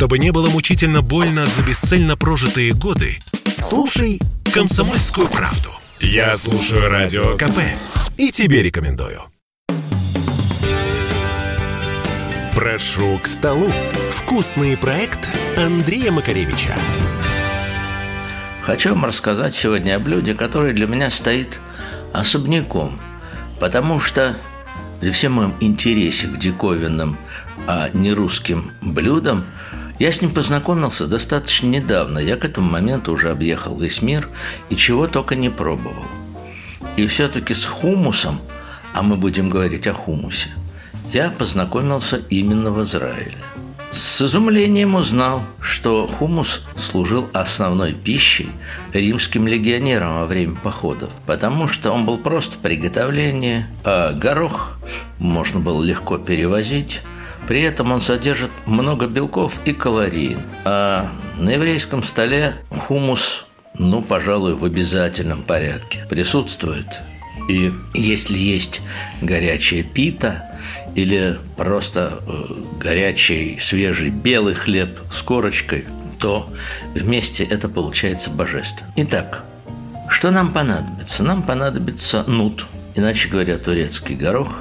Чтобы не было мучительно больно за бесцельно прожитые годы, слушай «Комсомольскую правду». Я слушаю Радио КП и тебе рекомендую. Прошу к столу. Вкусный проект Андрея Макаревича. Хочу вам рассказать сегодня о блюде, которое для меня стоит особняком, потому что при всем моем интересе к диковинным, а не русским блюдам, я с ним познакомился достаточно недавно. Я к этому моменту уже объехал весь мир и чего только не пробовал. И все-таки с хумусом, а мы будем говорить о хумусе, я познакомился именно в Израиле. С изумлением узнал, что хумус служил основной пищей римским легионерам во время походов, потому что он был просто приготовление, а горох можно было легко перевозить, при этом он содержит много белков и калорий. А на еврейском столе хумус, ну, пожалуй, в обязательном порядке присутствует. И если есть горячая пита или просто э, горячий свежий белый хлеб с корочкой, то вместе это получается божественно. Итак, что нам понадобится? Нам понадобится нут, иначе говоря, турецкий горох,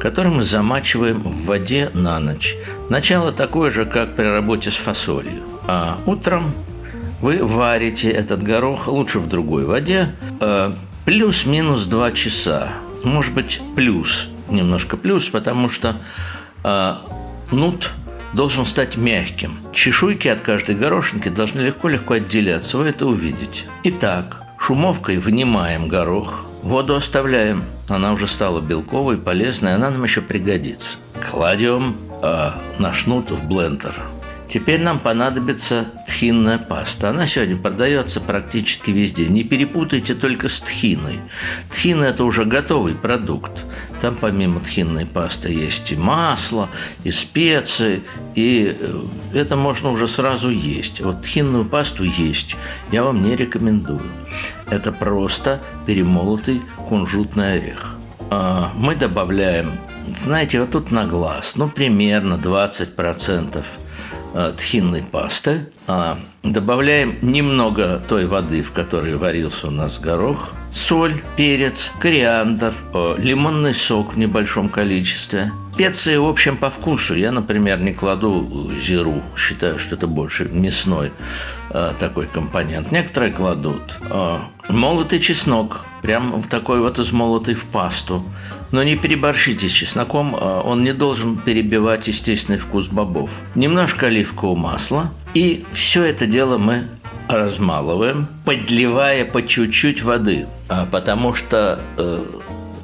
который мы замачиваем в воде на ночь. Начало такое же, как при работе с фасолью. А утром вы варите этот горох лучше в другой воде, э, плюс-минус 2 часа. Может быть, плюс, немножко плюс, потому что э, нут должен стать мягким. Чешуйки от каждой горошинки должны легко-легко отделяться. Вы это увидите. Итак, шумовкой вынимаем горох, воду оставляем. Она уже стала белковой, полезной, она нам еще пригодится. Кладем э, наш нут в блендер – Теперь нам понадобится тхинная паста. Она сегодня продается практически везде. Не перепутайте только с тхиной. Тхина – это уже готовый продукт. Там помимо тхинной пасты есть и масло, и специи, и э, это можно уже сразу есть. Вот тхинную пасту есть я вам не рекомендую. Это просто перемолотый кунжутный орех. А, мы добавляем, знаете, вот тут на глаз, ну, примерно 20% Э, тхинной пасты. А, добавляем немного той воды, в которой варился у нас горох, соль, перец, кориандр, э, лимонный сок в небольшом количестве. Специи, в общем, по вкусу. Я, например, не кладу зиру, считаю, что это больше мясной э, такой компонент. Некоторые кладут молотый чеснок, прям такой вот измолотый в пасту. Но не переборщите с чесноком, а он не должен перебивать естественный вкус бобов. Немножко оливкового масла. И все это дело мы размалываем, подливая по чуть-чуть воды. А потому что э,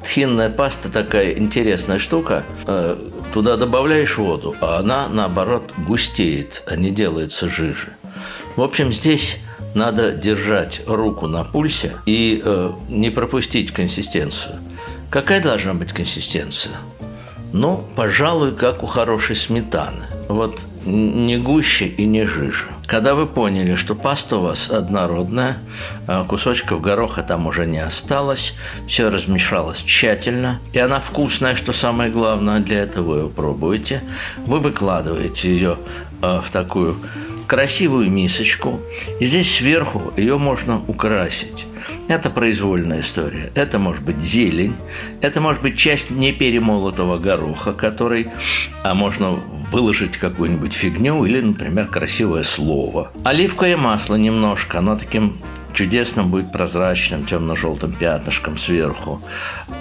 тхинная паста такая интересная штука. Э, туда добавляешь воду, а она, наоборот, густеет, а не делается жиже. В общем, здесь надо держать руку на пульсе и э, не пропустить консистенцию. Какая должна быть консистенция? Ну, пожалуй, как у хорошей сметаны. Вот не гуще и не жиже. Когда вы поняли, что паста у вас однородная, а кусочков гороха там уже не осталось, все размешалось тщательно, и она вкусная, что самое главное, для этого вы пробуете, вы выкладываете ее а, в такую красивую мисочку, и здесь сверху ее можно украсить. Это произвольная история. Это может быть зелень, это может быть часть неперемолотого гороха, который а можно выложить какую-нибудь фигню или, например, красивое слово. Оливковое масло немножко, оно таким чудесным будет прозрачным темно-желтым пятнышком сверху.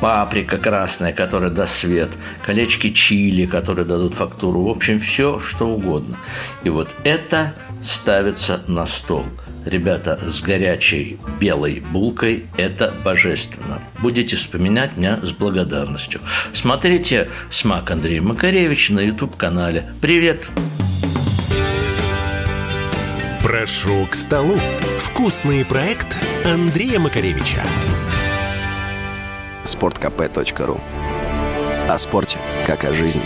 Паприка красная, которая даст свет. Колечки чили, которые дадут фактуру. В общем, все, что угодно. И вот это ставится на стол. Ребята, с горячей белой булкой это божественно. Будете вспоминать меня с благодарностью. Смотрите «Смак Андрея Макаревича» на YouTube-канале. Привет! Прошу к столу. Вкусный проект Андрея Макаревича. Спорткп.ру О спорте, как о жизни.